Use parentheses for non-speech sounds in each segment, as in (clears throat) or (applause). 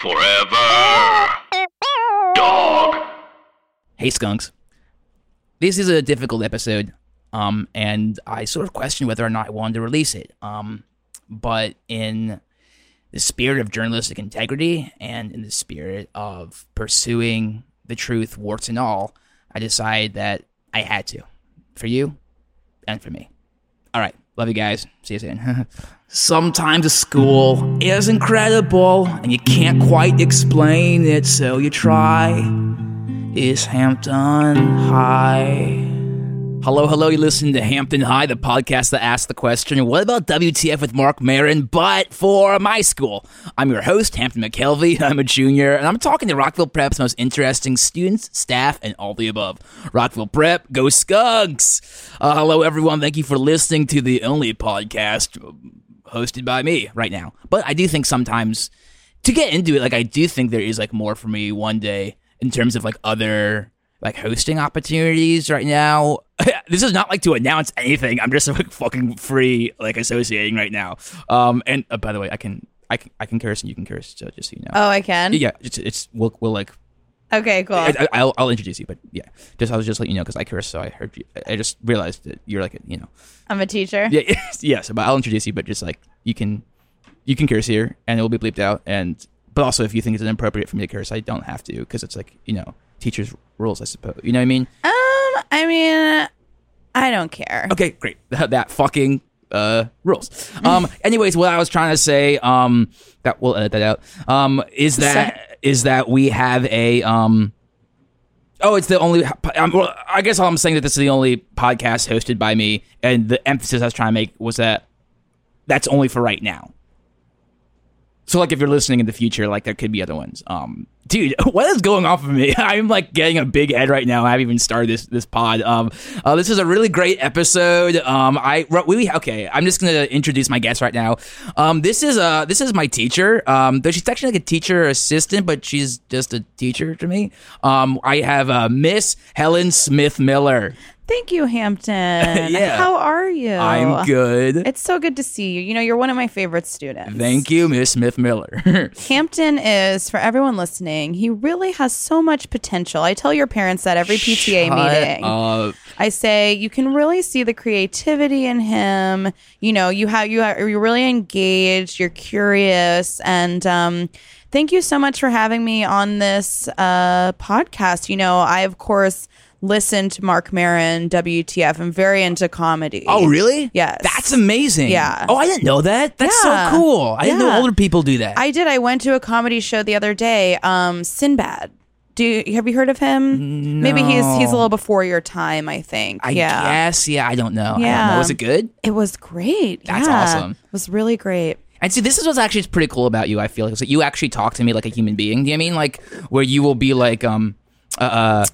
Forever. Dog. Hey, skunks. This is a difficult episode, um, and I sort of question whether or not I wanted to release it. Um, but in the spirit of journalistic integrity and in the spirit of pursuing the truth, warts and all, I decided that I had to, for you and for me. All right, love you guys. See you soon. (laughs) Sometimes a school is incredible and you can't quite explain it, so you try. Is Hampton High? Hello, hello. You listen to Hampton High, the podcast that asks the question, what about WTF with Mark Maron, but for my school? I'm your host, Hampton McKelvey. (laughs) I'm a junior, and I'm talking to Rockville Prep's most interesting students, staff, and all the above. Rockville Prep, go Skunks! Uh, hello, everyone. Thank you for listening to the only podcast hosted by me right now. But I do think sometimes, to get into it, like, I do think there is, like, more for me one day in terms of, like, other like hosting opportunities right now. This is not like to announce anything. I'm just like fucking free, like associating right now. Um, and uh, by the way, I can, I can, I can curse and you can curse. So just so you know. Oh, I can. Yeah, it's, it's we'll, we'll like. Okay, cool. I, will I'll introduce you, but yeah, just I was just letting you know because I curse, so I heard you. I just realized that you're like, a, you know, I'm a teacher. yeah, (laughs) yes, but I'll introduce you, but just like you can, you can curse here, and it will be bleeped out, and but also if you think it's inappropriate for me to curse, I don't have to because it's like you know teachers' rules, I suppose. You know what I mean? Um, I mean, I don't care. Okay, great. (laughs) That, fucking uh rules. Um (laughs) anyways, what I was trying to say um that we'll edit that out. Um is that is that we have a um Oh, it's the only. Um, well, I guess all I'm saying that this is the only podcast hosted by me, and the emphasis I was trying to make was that that's only for right now. So, like, if you're listening in the future, like, there could be other ones. Um, dude, (laughs) what is going on for me? (laughs) I'm like getting a big head right now. I haven't even started this this pod. Um, uh, this is a really great episode. Um, I we okay. I'm just gonna introduce my guest right now. Um, this is uh this is my teacher. Um, though she's actually like a teacher assistant, but she's just a teacher to me. Um, I have uh, Miss Helen Smith Miller. Thank you, Hampton. (laughs) Yeah. How are you? I'm good. It's so good to see you. You know, you're one of my favorite students. Thank you, Miss Smith Miller. (laughs) Hampton is, for everyone listening, he really has so much potential. I tell your parents that every PTA Shut meeting. up. I say you can really see the creativity in him. You know, you have you are you're really engaged. You're curious, and um, thank you so much for having me on this uh, podcast. You know, I of course listen to Mark Maron, WTF. I'm very into comedy. Oh, really? Yes. That's amazing. Yeah. Oh, I didn't know that. That's Yeah. so cool. I didn't know older people do that. I did. I went to a comedy show the other day. Um, Sinbad. Do you, have you heard of him? No. Maybe he's he's a little before your time. I think. I yeah. guess. Yeah, I don't know. I don't Yeah. know. Was it good? It was great. That's Yeah. awesome. It was really great. And see, this is what's actually pretty cool about you. I feel like that you actually talk to me like a human being. Do you know I mean like where you will be like, um, uh, uh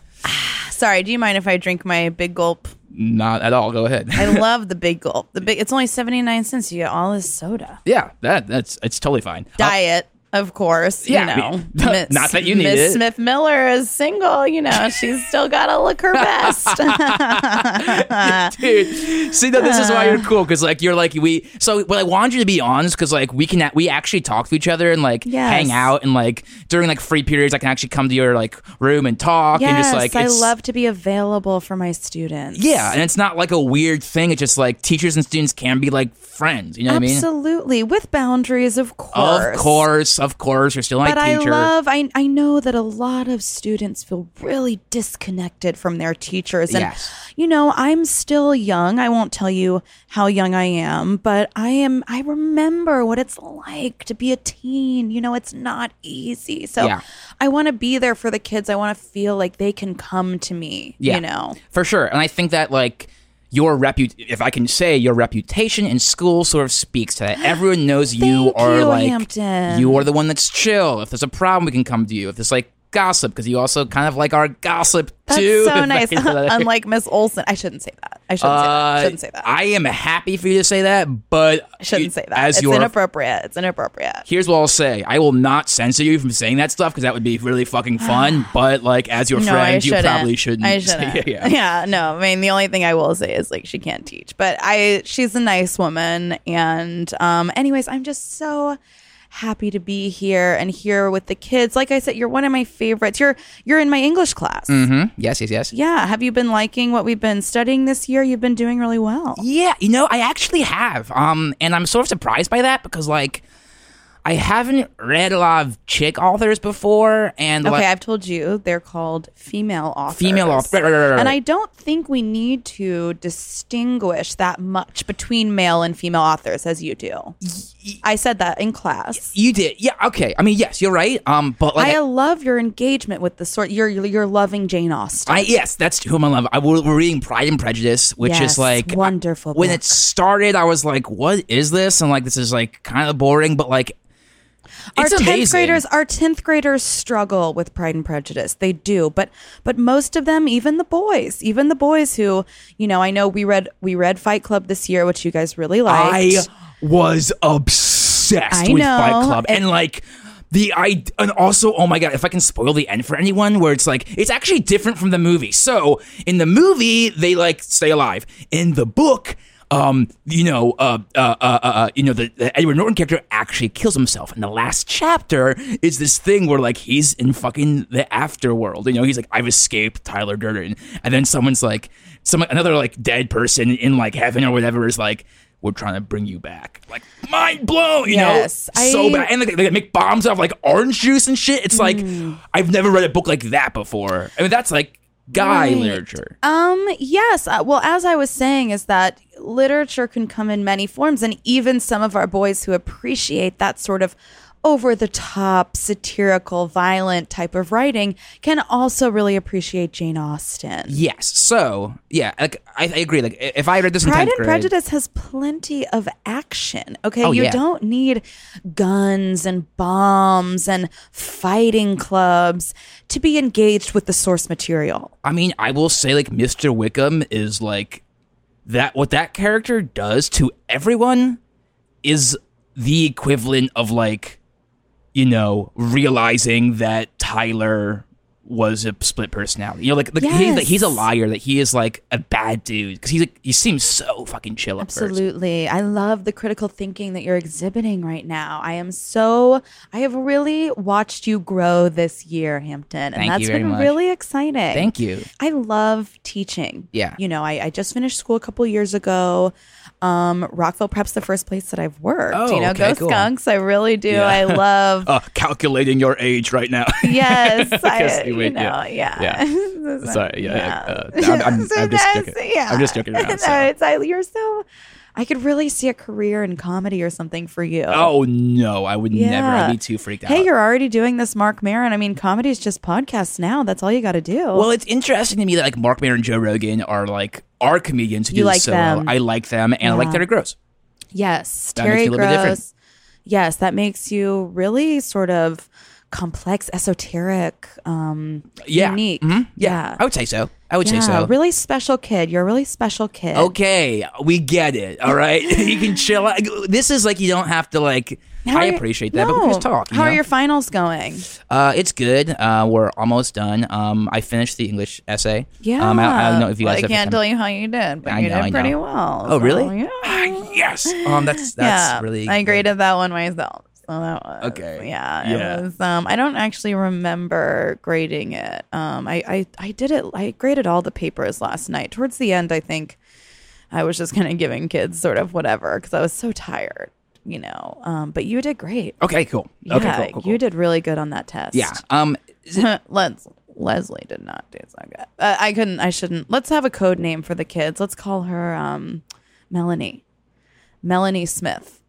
Sorry. Do you mind if I drink my big gulp? not at all. Go ahead. I (laughs) love the big gulp. The big. It's only seventy nine cents. You get all this soda. yeah, that that's it's totally fine. Diet. Of course, Yeah, you I know. (laughs) mean, Miss- not that you need Miss it. Smith Miller is single. You know, she's still got to look her best. (laughs) dude. See, no, this is why you're cool because like you're like we. So, what I wanted you to be honest because like we can we actually talk to each other and like Yes. hang out and like during like free periods I can actually come to your like room and talk and yes, just like I love to be available for my students. Yeah, and it's not like a weird thing. It's just like teachers and students can be like friends. You know what I mean? Absolutely, with boundaries, of course. Of course, of course, you're still my but I love I I know that a lot of students feel really disconnected from their teachers and Yes. you know, I'm still young. I won't tell you how young I am, but I am I remember what it's like to be a teen. You know, it's not easy. So Yeah. I want to be there for the kids. I want to feel like they can come to me, Yeah. you know. for sure. And I think that like your reput if I can say your reputation in school sort of speaks to that. Everyone knows (gasps) you Thank are you, like Hampton. you are the one that's chill. If there's a problem, we can come to you. If there's like gossip, because you also kind of like our gossip That's too. so (laughs) nice. can say that. Unlike Miss Olson. I shouldn't say that. I shouldn't say that. I Uh, shouldn't say that. I am happy for you to say that, but I shouldn't say that. As it's your inappropriate. It's inappropriate. here's what I'll say: I will not censor you from saying that stuff because that would be really fucking fun. (sighs) but like, as your no, friend, you probably shouldn't. I say- (laughs) shouldn't. yeah. yeah, no. I mean, the only thing I will say is like she can't teach, but I she's a nice woman, and um, anyways, I'm just so happy to be here and here with the kids. Like I said, you're one of my favorites. You're you're in my English class. Mm-hmm. Yes, yes, yes. Yeah. Have you been liking what we've been studying this year? You've been doing really well. Yeah, you know, I actually have. Um, and I'm sort of surprised by that because like I haven't read a lot of chick authors before, and Okay, like, I've told you they're called female authors. Female author- right, right, right, right. And I don't think we need to distinguish that much between male and female authors as you do. I said that in class. you did, yeah, okay. I mean, yes, you're right. Um, but like, I love your engagement with the sort. You're you're loving Jane Austen. I yes, that's who I'm in love. I we're we're reading Pride and Prejudice, which Yes, is like wonderful When book. it started, I was like, "What is this?" And like, this is like kind of boring, but like, our tenth graders, our tenth graders struggle with Pride and Prejudice. They do, but but most of them, even the boys, even the boys who you know, I know we read we read Fight Club this year, which you guys really liked. I was obsessed I with know. Fight Club, and, And- like the I and also oh my god, if I can spoil the end for anyone, where it's like it's actually different from the movie. So in the movie, they like stay alive. In the book. Um, you know, uh, uh, uh, uh, uh, you know, the, the Edward Norton character actually kills himself. And the last chapter is this thing where like he's in fucking the afterworld. You know, he's like, I've escaped Tyler Durden, and then someone's like, some another like dead person in like heaven or whatever is like, we're trying to bring you back. Like mind blown, you Yes, know, so bad. And like, they make bombs out of like orange juice and shit. It's like Mm. I've never read a book like that before. I mean, that's like guy Right. literature. Um, yes. Uh, well, as I was saying, is that literature can come in many forms, and even some of our boys who appreciate that sort of over the top, satirical, violent type of writing can also really appreciate Jane Austen. Yes. So yeah, like I, I agree. Like if I read this in Pride and grade, Prejudice has plenty of action. Okay, Oh, you yeah. don't need guns and bombs and fighting clubs to be engaged with the source material. I mean, I will say like Mr. Wickham is like that. What that character does to everyone is the equivalent of like, you know, realizing that Tyler was a split personality. You know, like, like he's like, he's a liar. That he is like a bad dude because he's like he seems so fucking chill at first. Absolutely. I love the critical thinking that you're exhibiting right now. I am so I have really watched you grow this year, Hampton. And Thank you that's been much. really exciting. Thank you. I love teaching. Yeah. You know, I, I just finished school a couple years ago. Um, Rockville Prep's the first place that I've worked. Oh, you know, okay, go cool. skunks. I really do. Yeah. I love (laughs) Uh, calculating your age right now. (laughs) (laughs) Yes, I, you know, yeah. yeah. Yeah. Sorry, yeah, Yeah. uh, I'm- I'm- I'm just joking. Yeah. I'm just joking around, No, so. it's, I, you're so. I could really see a career in comedy or something for you. oh no, I would never. I'd be too freaked out. Hey, you're already doing this, Mark Maron. I mean, comedy is just podcasts now. That's all you got to do. Well, it's interesting to me that like Mark Maron and Joe Rogan are like are comedians who You do like this so them. I like them, and I like Terry Gross. yes, That makes Terry a little bit different. Gross. Yes, that makes you really sort of complex, esoteric, um, Yeah, unique. Mhm. Yeah, I would say so. I would yeah, say so. really special kid. You're a really special kid. Okay, we get it. All right, (laughs) you can chill. out. This is like you don't have to like. How I appreciate that, but we just talk. you How are your finals going? Uh, it's good. Uh, we're almost done. Um, I finished the English essay. Yeah. Um, I, I don't know if you Well. I can't tell you how you did, but I you know, did pretty know. well. Oh, really? yeah. Ah, yes. Um, that's that's (laughs) yeah, really. I good. graded that one myself. So that was Okay. Yeah, Yeah. was. Um, I don't actually remember grading it. Um, I, I I did it. I graded all the papers last night. Towards the end, I think I was just kind of giving kids sort of whatever because I was so tired. you know. Um, but you did great. Okay, cool. Yeah, okay, cool, cool, cool. you did really good on that test. Yeah. Um. (laughs) Les- Leslie did not do so good. Uh, I couldn't. I shouldn't. Let's have a code name for the kids. Let's call her um, Melanie. Melanie Smith.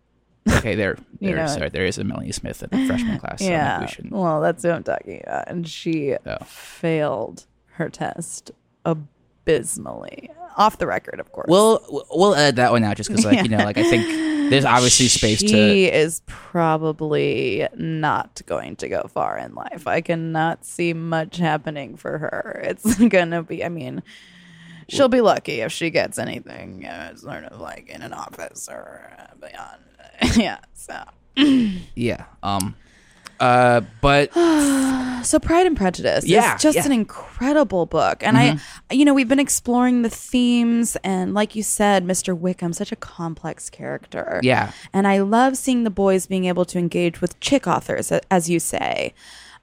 Okay, there. (laughs) You there know- sorry, there is a Melanie Smith in the (laughs) freshman class. So yeah. we should. Well, that's what I'm talking about. And she Oh. failed her test abysmally. Off the record, of course. We'll we'll edit that one out just because, like, you know, like I think (laughs) there's obviously space she to. is probably not going to go far in life. I cannot see much happening for her. It's gonna be. I mean, she'll be lucky if she gets anything, uh, sort of like in an office or beyond. (laughs) yeah. So, Yeah. Um. Uh. But (sighs) so Pride and Prejudice Yeah, is just yeah. Mm-hmm. an incredible book, and I, you know, we've been exploring the themes, and like you said, Mr. Wickham, such a complex character. yeah. And I love seeing the boys being able to engage with chick authors, as you say.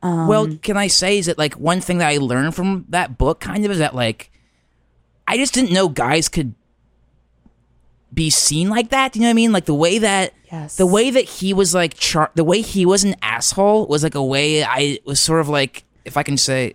Um, well, can I say is that like one thing that I learned from that book kind of is that like I just didn't know guys could be seen like that. You know what I mean? Like the way that Yes. the way that he was like char- the way he was an asshole was like a way I was sort of like if I can say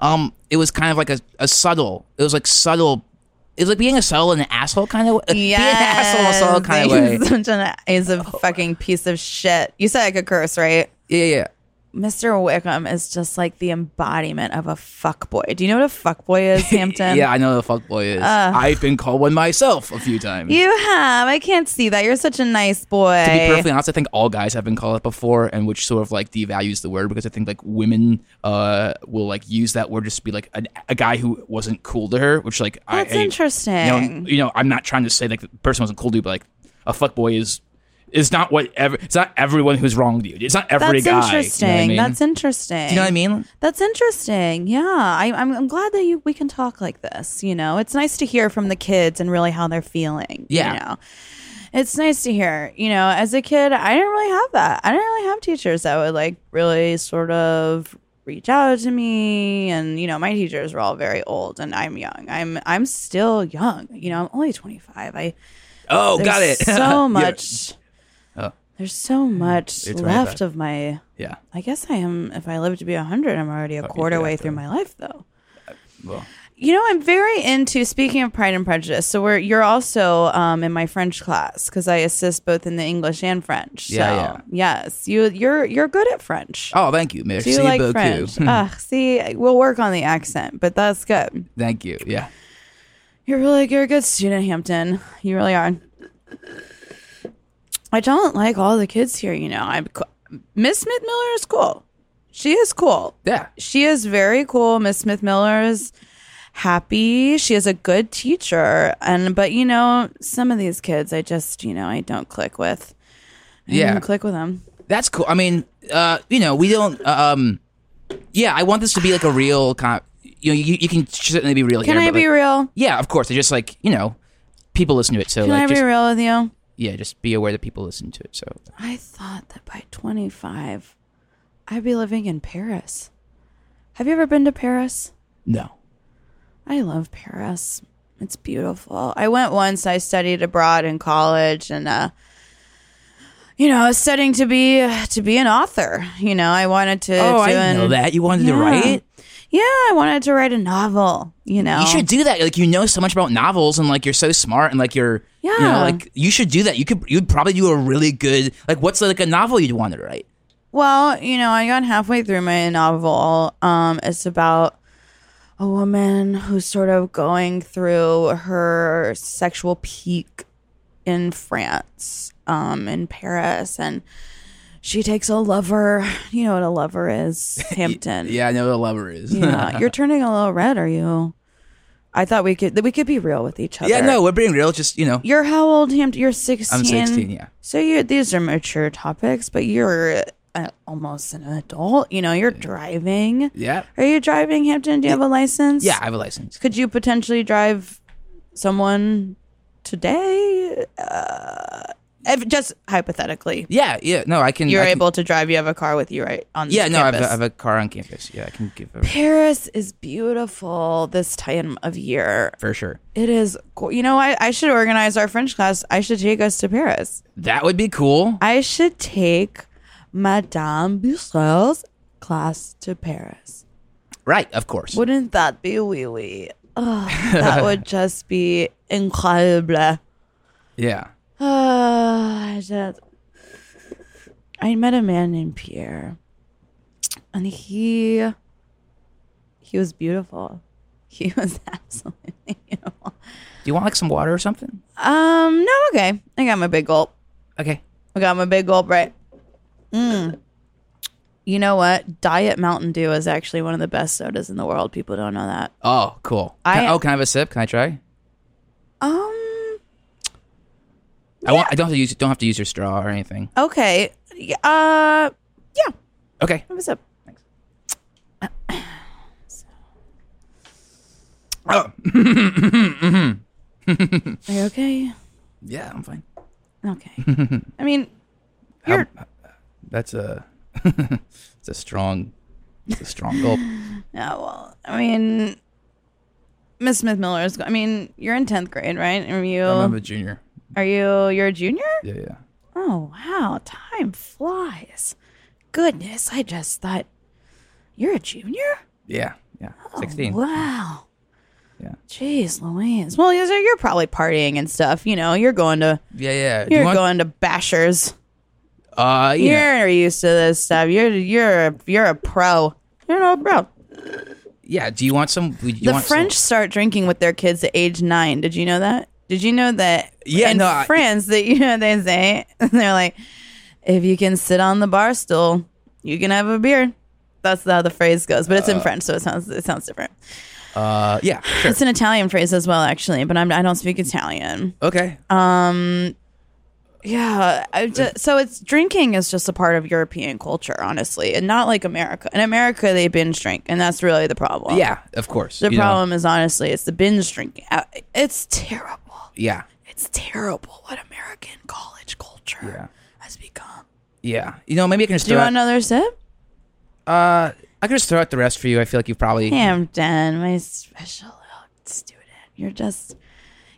Um it was kind of like a, a subtle it was like subtle it was like being a subtle and an asshole kind of (laughs) being an asshole and a subtle kind of way He's (laughs) such an, he's a fucking piece of shit. You said I could curse, right? yeah yeah Mr. Wickham is just like the embodiment of a fuckboy. Do you know what a fuckboy is, (laughs) Hampton? yeah I know the fuck boy is I've been called one myself a few times You have. I can't see that. You're such a nice boy. to be perfectly honest, I think all guys have been called it before, and which sort of like devalues the word because I think like women uh will like use that word just to be like a, a guy who wasn't cool to her, which like That's I, I- interesting. You know, you know, I'm not trying to say like the person wasn't cool to you, but like a fuck boy is is not what ever. It's not everyone who's wronged you. It's not every guy. That's guy. interesting. You know I mean? That's interesting. Do you know what I mean? That's interesting. Yeah, I, I'm, I'm glad that you we can talk like this. You know, it's nice to hear from the kids and really how they're feeling. Yeah. you know, it's nice to hear. You know, as a kid, I didn't really have that. I didn't really have teachers that would like really sort of reach out to me and you know my teachers were all very old and i'm young i'm i'm still young you know i'm only 25 i Oh, got it. so (laughs) much. There's so much It's left 25. of my Yeah. I guess I am. If I live to be hundred, I'm already a quarter way through my life, though. Well, You know, I'm very into. Speaking of Pride and Prejudice, so we're you're also um, in my French class because I assist both in the English and French. Yeah, so, yeah. Yes, you you're you're good at French. oh, thank you, Do Merci you like beaucoup. French? (laughs) Ugh, see, we'll work on the accent, but that's good. thank you. Yeah. You're really you're a good student, Hampton. You really are. I don't like all the kids here. You know, I'm co- Miss Smith Miller is cool. She is cool. Yeah. She is very cool. Miss Smith Miller is happy. She is a good teacher. And but you know, some of these kids I just, you know, I don't click with. I Yeah. don't click with them. That's cool. I mean, uh, you know, we don't. Um, yeah, I want this to be like a real kind. You know, you, you can certainly be real Can here. I be like, real? Yeah, of course. It's just like you know, people listen to it. So Can like, I be just, real with you? Yeah, just be aware that people listen to it. So I thought that by 25 I'd be living in Paris. Have you ever been to Paris? no. I love Paris. It's beautiful. I went once. I studied abroad in college, and uh, you know, I was studying to be to be an author. You know, I wanted to. Oh, I an- know that you wanted to write. Yeah, I wanted to write a novel. You know, You should do that. Like you know so much about novels, and like you're so smart, and like you're, yeah. you know, like you should do that. You could, you'd probably do a really good. Like, what's like a novel you'd want to write? Well, you know, I got halfway through my novel. Um, it's about a woman who's sort of going through her sexual peak in France, um, in Paris, and she takes a lover. You know what a lover is, (laughs) Hampton. Yeah, I know what a lover is. Yeah, (laughs) you're turning a little red. Are you? I thought we could we could be real with each other. Yeah, no, we're being real. Just you know, You're how old, Hampton? You're 16. I'm 16. Yeah. So you these are mature topics, but you're uh, almost an adult. You know, you're driving. Yeah. Are you driving, Hampton? Do you have a license? Yeah, I have a license. Could you potentially drive someone today? Uh, if, just hypothetically. Yeah, yeah. No, I can. You're I can- able to drive. You have a car with you, right? On Yeah, no, I have, a, have a car on campus. Yeah, I can give a, Paris is beautiful this time of year. for sure. It is. go- You know, I, I should organize our French class. I should take us to Paris. That would be cool. I should take Madame Bussel's class to Paris. Right, of course. Wouldn't that be wee wee? Oh, that would (laughs) just be incredible. Yeah. Uh, I I met a man named Pierre, and he he was beautiful. He (laughs) was absolutely beautiful. Do you want like some water or something? Um, no, okay. I got my big gulp. Okay. I got my big gulp right. Mm. You know what? Diet Mountain Dew is actually one of the best sodas in the world. People don't know that. Oh, cool. Can- I- oh, can I have a sip? Can I try? Um. I want. I don't have to use. Don't have to use your straw or anything. Okay. Uh. Yeah. Okay. What's up? Thanks. (clears throat) Oh. Are you okay? Yeah, I'm fine. Okay. (laughs) I mean, you're. That's a. (laughs) it's a strong. It's a strong gulp. (laughs) Yeah, well, I mean, Miss Smith Miller is. I mean, you're in tenth grade, right? Are you? I'm a junior. Are you? You're a junior? Yeah, yeah. Oh wow, time flies. Goodness, I just thought you're a junior. Yeah, yeah. Sixteen. Wow. Yeah. Jeez, Louise. Well, you're, you're probably partying and stuff. You know, you're going to Yeah, yeah. Do you you're want- going to bashers. Uh, yeah. You're used to this stuff. You're you're a, you're a pro. You're no pro. Yeah. Do you want some? You the want French Some, start drinking with their kids at age nine. Did you know that? Did you know that? Yeah, in no, I- France, that you know they say (laughs) they're like, if you can sit on the bar stool, you can have a beer. That's how the phrase goes, but it's in French, so it sounds it sounds different. uh, yeah. Sure. It's an Italian phrase as well, actually, but I'm I don't speak Italian. Okay. Um, yeah, I just, so it's drinking is just a part of European culture, honestly, and not like America. In America, they binge drink, and that's really the problem. yeah, of course. The You know, problem is honestly, it's the binge drinking. Uh, It's terrible. Yeah. It's terrible what American college culture Yeah. has become. Yeah. You know, maybe I can just Do you throw want out, another sip? uh, I can just throw out the rest for you. I feel like you've probably. Hampton, my special student. You're just.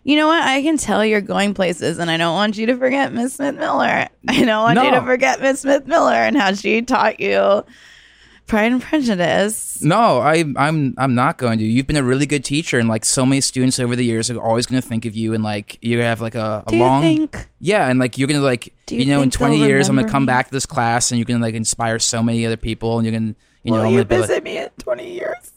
You know what? I can tell you're going places, and I don't want you to forget Miss Smith Miller. I don't want you No. to forget Miss Smith Miller and how she taught you Pride and Prejudice. No, I, I'm I'm not going to. You've been a really good teacher, and like so many students over the years are always going to think of you, and like you're gonna have like a, a Do you long, think? yeah, and like you're gonna like Do you, you know in think 20 they'll years I'm gonna remember come me? back to this class, and you're gonna like inspire so many other people, and you're gonna you know Will I'm you gonna be like- visit me in 20 years?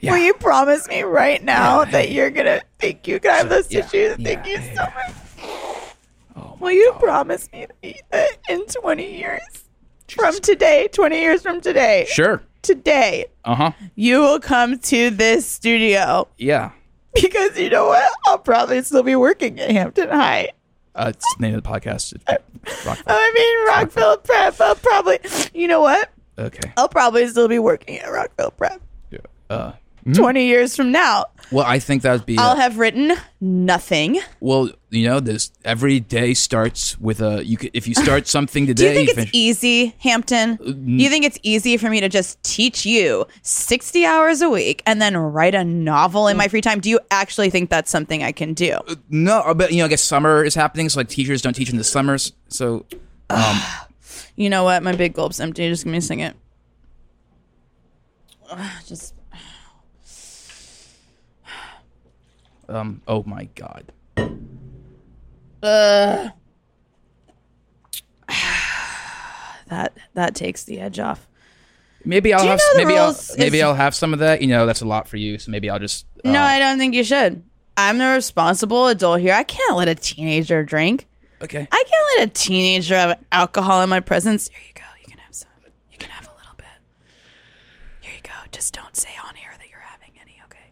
Yeah. Will you promise me right now that you're gonna think you can have this Yeah, issue? Thank you so much. Will you promise me that in 20 years from today, 20 years from today, sure, today, uh huh, you will come to this studio yeah. because you know what? I'll probably still be working at Hampton High. Uh, it's the name of the podcast. It's. I mean, Rockville Prep. I'll probably, you know what? Okay. I'll probably still be working at Rockville Prep Yeah. Uh, 20 years from now. well, I think that would be. I'll uh, have written nothing. well, you know, this every day starts with a. You could if you start (laughs) something today. Do you think it's easy, Hampton? Do you think it's easy for me to just teach you 60 hours a week and then write a novel in my free time? Do you actually think that's something I can do? No, but you know, I guess summer is happening, so like teachers don't teach in the summers. So, You know what? My big gulp's empty. Just give me a second. Just um, oh my god, (sighs) that that takes the edge off. maybe I'll have maybe I'll maybe is- I'll have some of that. You know, that's a lot for you, so maybe I'll just. No, uh, I don't think you should. I'm the responsible adult here. I can't let a teenager drink. okay. I can't let a teenager have alcohol in my presence. Here you go. You can have some. You can have a little bit. Here you go. just don't say on air that you're having any, okay?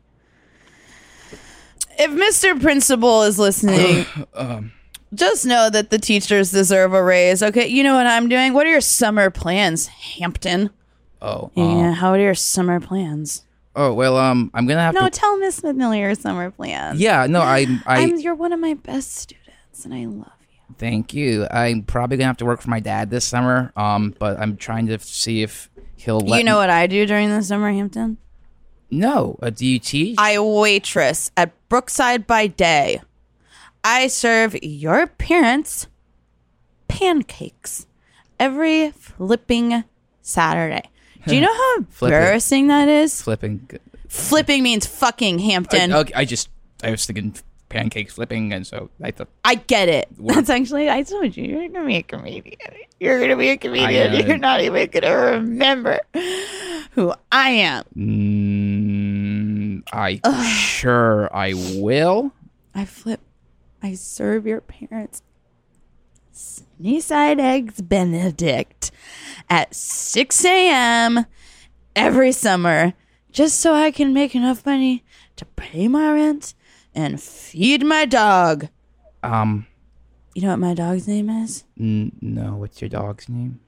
If Mr. Principal is listening, (sighs) Um. just know that the teachers deserve a raise, okay? You know what I'm doing? What are your summer plans, Hampton? Oh, Yeah, how are your summer plans? oh well. Um, I'm gonna have No, to. tell Miss Smith your summer plans. yeah, no, I, I. I'm, you're one of my best students, and I love you. Thank you. I'm probably gonna have to work for my dad this summer. Um, but I'm trying to see if he'll let. you know me- what I do during the summer, Hampton? No, uh, do you teach? I waitress at Brookside by day. I serve your parents pancakes every flipping Saturday. Do you know how embarrassing that is? flipping. Flipping means fucking Hampton. I, I just I was thinking pancakes flipping, and so I thought I get it. That's actually I told you you're gonna be a comedian. You're gonna be a comedian. You're not even gonna remember who I am. mm, I sure I will. I flip. I serve your parents Sunnyside Eggs Benedict at 6 a.m. every summer just so I can make enough money to pay my rent and feed my dog. Um, You know what my dog's name is? n- no, what's your dog's name?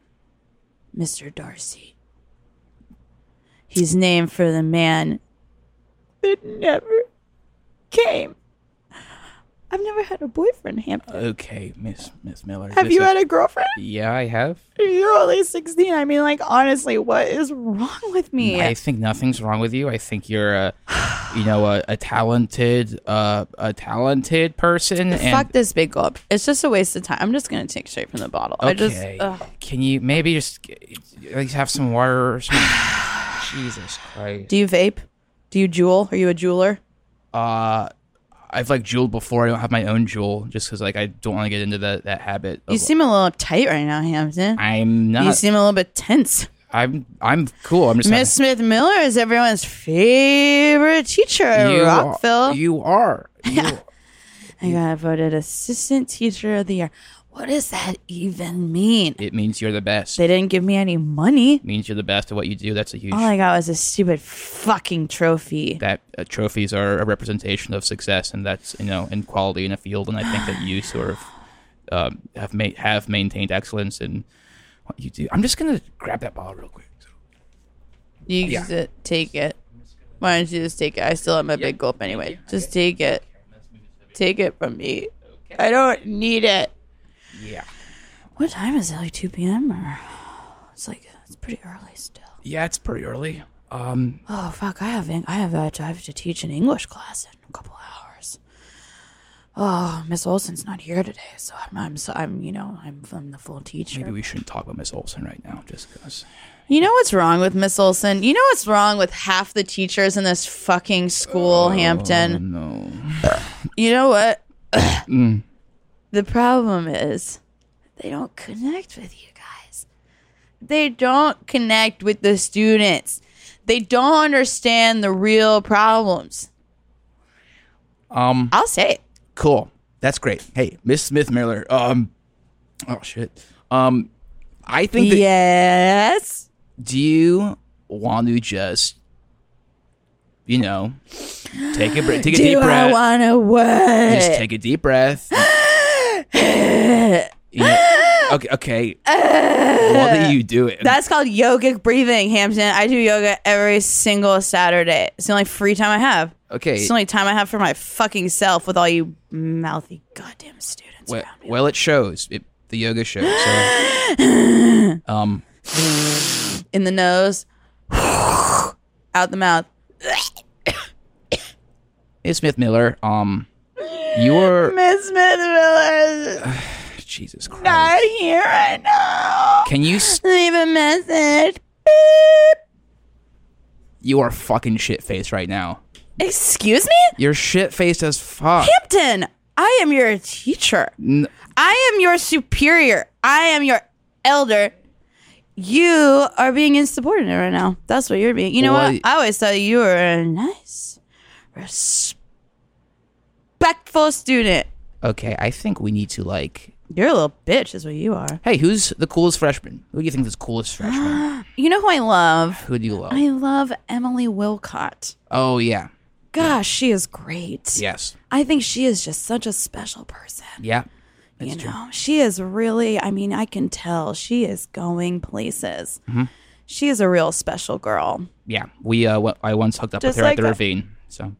Mr. Darcy. He's named for the man that never came. I've never had a boyfriend, Hampton. Okay, Miss Miss Miller. Have you a- had a girlfriend? Yeah, I have. You're only 16. I mean, like, honestly, what is wrong with me? I think nothing's wrong with you. I think you're a, (sighs) you know, a, a talented, uh, a talented person. And Fuck this big gulp. It's just a waste of time. I'm just going to take straight from the bottle. I just. Okay. ugh. Can you maybe just at least have some water or something? (sighs) Jesus Christ. Do you vape? Do you Juul? Are you a jeweler? Uh, I've like Juuled before. I don't have my own Juul just because like I don't want to get into that that habit. Of, You seem a little uptight right now, Hampton. I'm not. you seem a little bit tense. I'm I'm cool. I'm just Miss Smith Miller is everyone's favorite teacher you Rockville. Are, you are. You, (laughs) I got voted assistant teacher of the year. What does that even mean? it means you're the best. They didn't give me any money. It means you're the best at what you do. That's a huge. All I got was a stupid fucking trophy. that uh, trophies are a representation of success, and that's you know in quality in a field. And I think that you sort of (sighs) um, have ma- have maintained excellence in what you do. I'm just gonna grab that bottle real quick. You Yeah. just uh, take it. Why don't you just take it? I still have my big gulp anyway. Just take it. Take it from me. I don't need it. Yeah, What time is it? Like 2 p.m. or it's like it's pretty early still. yeah, it's pretty early. Um, Oh fuck! I have I have uh, I have to teach an English class in a couple hours. Oh, Miss Olson's not here today, so I'm I'm, so, I'm you know I'm, I'm the full teacher. maybe we shouldn't talk about Miss Olson right now, just because. You know what's wrong with Miss Olson? You know what's wrong with half the teachers in this fucking school, Hampton? No. You know what? The problem is they don't connect with you guys. They don't connect with the students. They don't understand the real problems. Um, I'll say it. cool. That's great. Hey, Miss Smith Miller. Um, oh shit. Um, I think that. Yes. Do you want to just, you know, take a breath, take a (gasps) Do deep I want to work? just take a deep breath. (gasps) Okay, okay. what are you it? That's called yogic breathing, Hampton. I do yoga every single Saturday. It's the only free time I have. okay. It's the only time I have for my fucking self with all you mouthy goddamn students well, around me. well, it shows. It, the yoga shows. So, (gasps) um, In the nose, out the mouth. Miss Smith Miller. Um, you're Miss Smith Miller (sighs) Jesus Christ. not here right now. Can you? s- Leave a message. Beep. You are fucking shit faced right now. Excuse me? You're shit faced as fuck. Hampton, I am your teacher. N- I am your superior. I am your elder. You are being insubordinate right now. That's what you're being. You know Well, what? I always thought you were a nice, respectful student. okay, I think we need to like You're a little bitch, is what you are. Hey, who's the coolest freshman? Who do you think is the coolest freshman? (gasps) You know who I love? Who do you love? I love Emily Wilcott. oh yeah, Gosh, she is great. yes, I think she is just such a special person. yeah. That's you true. she is really, I mean, I can tell she is going places. Mm-hmm. She is a real special girl. Yeah, we. Uh, w- I once hooked up Just with her like at the a- ravine. So,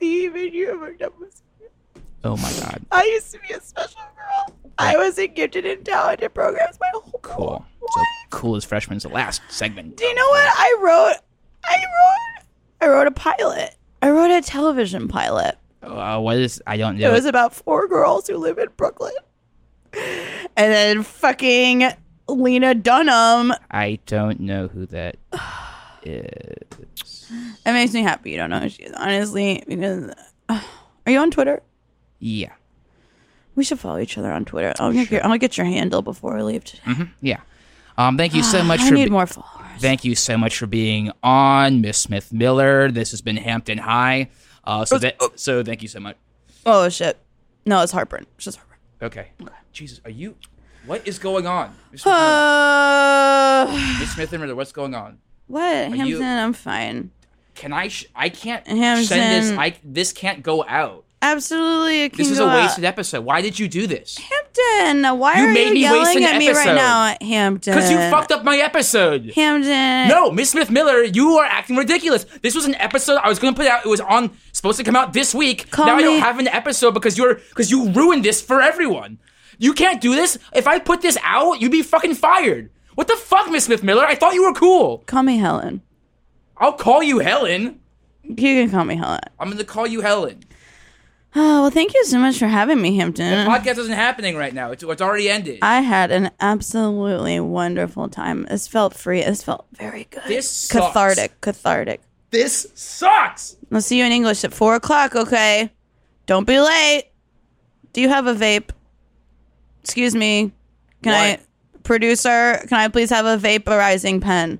Even you have hooked up with oh my god, I used to be a special girl. I was in gifted and talented programs my whole cool. So cool as freshman's the last segment. Do you know what I wrote? I wrote I wrote a pilot. I wrote a television pilot. Uh, what is? I don't know. It was about four girls who live in Brooklyn. And then fucking Lena Dunham. I don't know who that (sighs) (sighs) is. It makes me happy you don't know who she is, honestly, because (sighs) are you on Twitter? Yeah, We should follow each other on Twitter. I'll get your I'll get your handle before I leave today. yeah. Um, thank you so (sighs) much I for. need be- more followers. Thank you so much for being on, Miss Smith Miller. This has been Hampton High. Uh, so that, so thank you so much. Oh shit. No, it's heartburn. It's just heartburn. Okay. Jesus, are you? What is going on, Miss (sighs) Smith Uh, Miss Smith Miller? What's going on? What? you- Hampton, I'm fine. Can I? Sh- I can't Hampton. send this. I this can't go out. Absolutely, This is a out. wasted episode. Why did you do this? Hampton, why You are made you me yelling at me right now, Hampton? Because you fucked up my episode. Hampton. No, Miss Smith Miller, you are acting ridiculous. This was an episode I was going to put out. It was on supposed to come out this week. Call now I don't have an episode because you're because you ruined this for everyone. You can't do this. If I put this out, you'd be fucking fired. What the fuck, Miss Smith Miller? I thought you were cool. Call me Helen. I'll call you Helen. You can call me Helen. I'm going to call you Helen. Oh well, thank you so much for having me, Hampton. The podcast isn't happening right now. It's, it's already ended. I had an absolutely wonderful time. This felt free. This felt very good. This sucks. cathartic, cathartic. this sucks. I'll see you in English at four o'clock. Okay, don't be late. Do you have a vape? Excuse me. Can What? I, producer? Can I please have a vaporizing pen?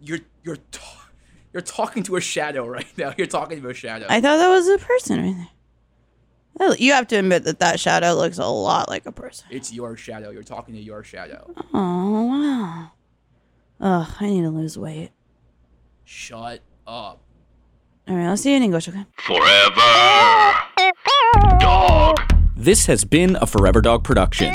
You're you're ta- you're talking to a shadow right now. (laughs) You're talking to a shadow. I thought that was a person right there. Oh, You have to admit that that shadow looks a lot like a person. it's your shadow. You're talking to your shadow. Oh wow. Ugh, I need to lose weight. Shut up. All right, I'll see you in English. Okay. Forever. Dog. This has been a Forever Dog production.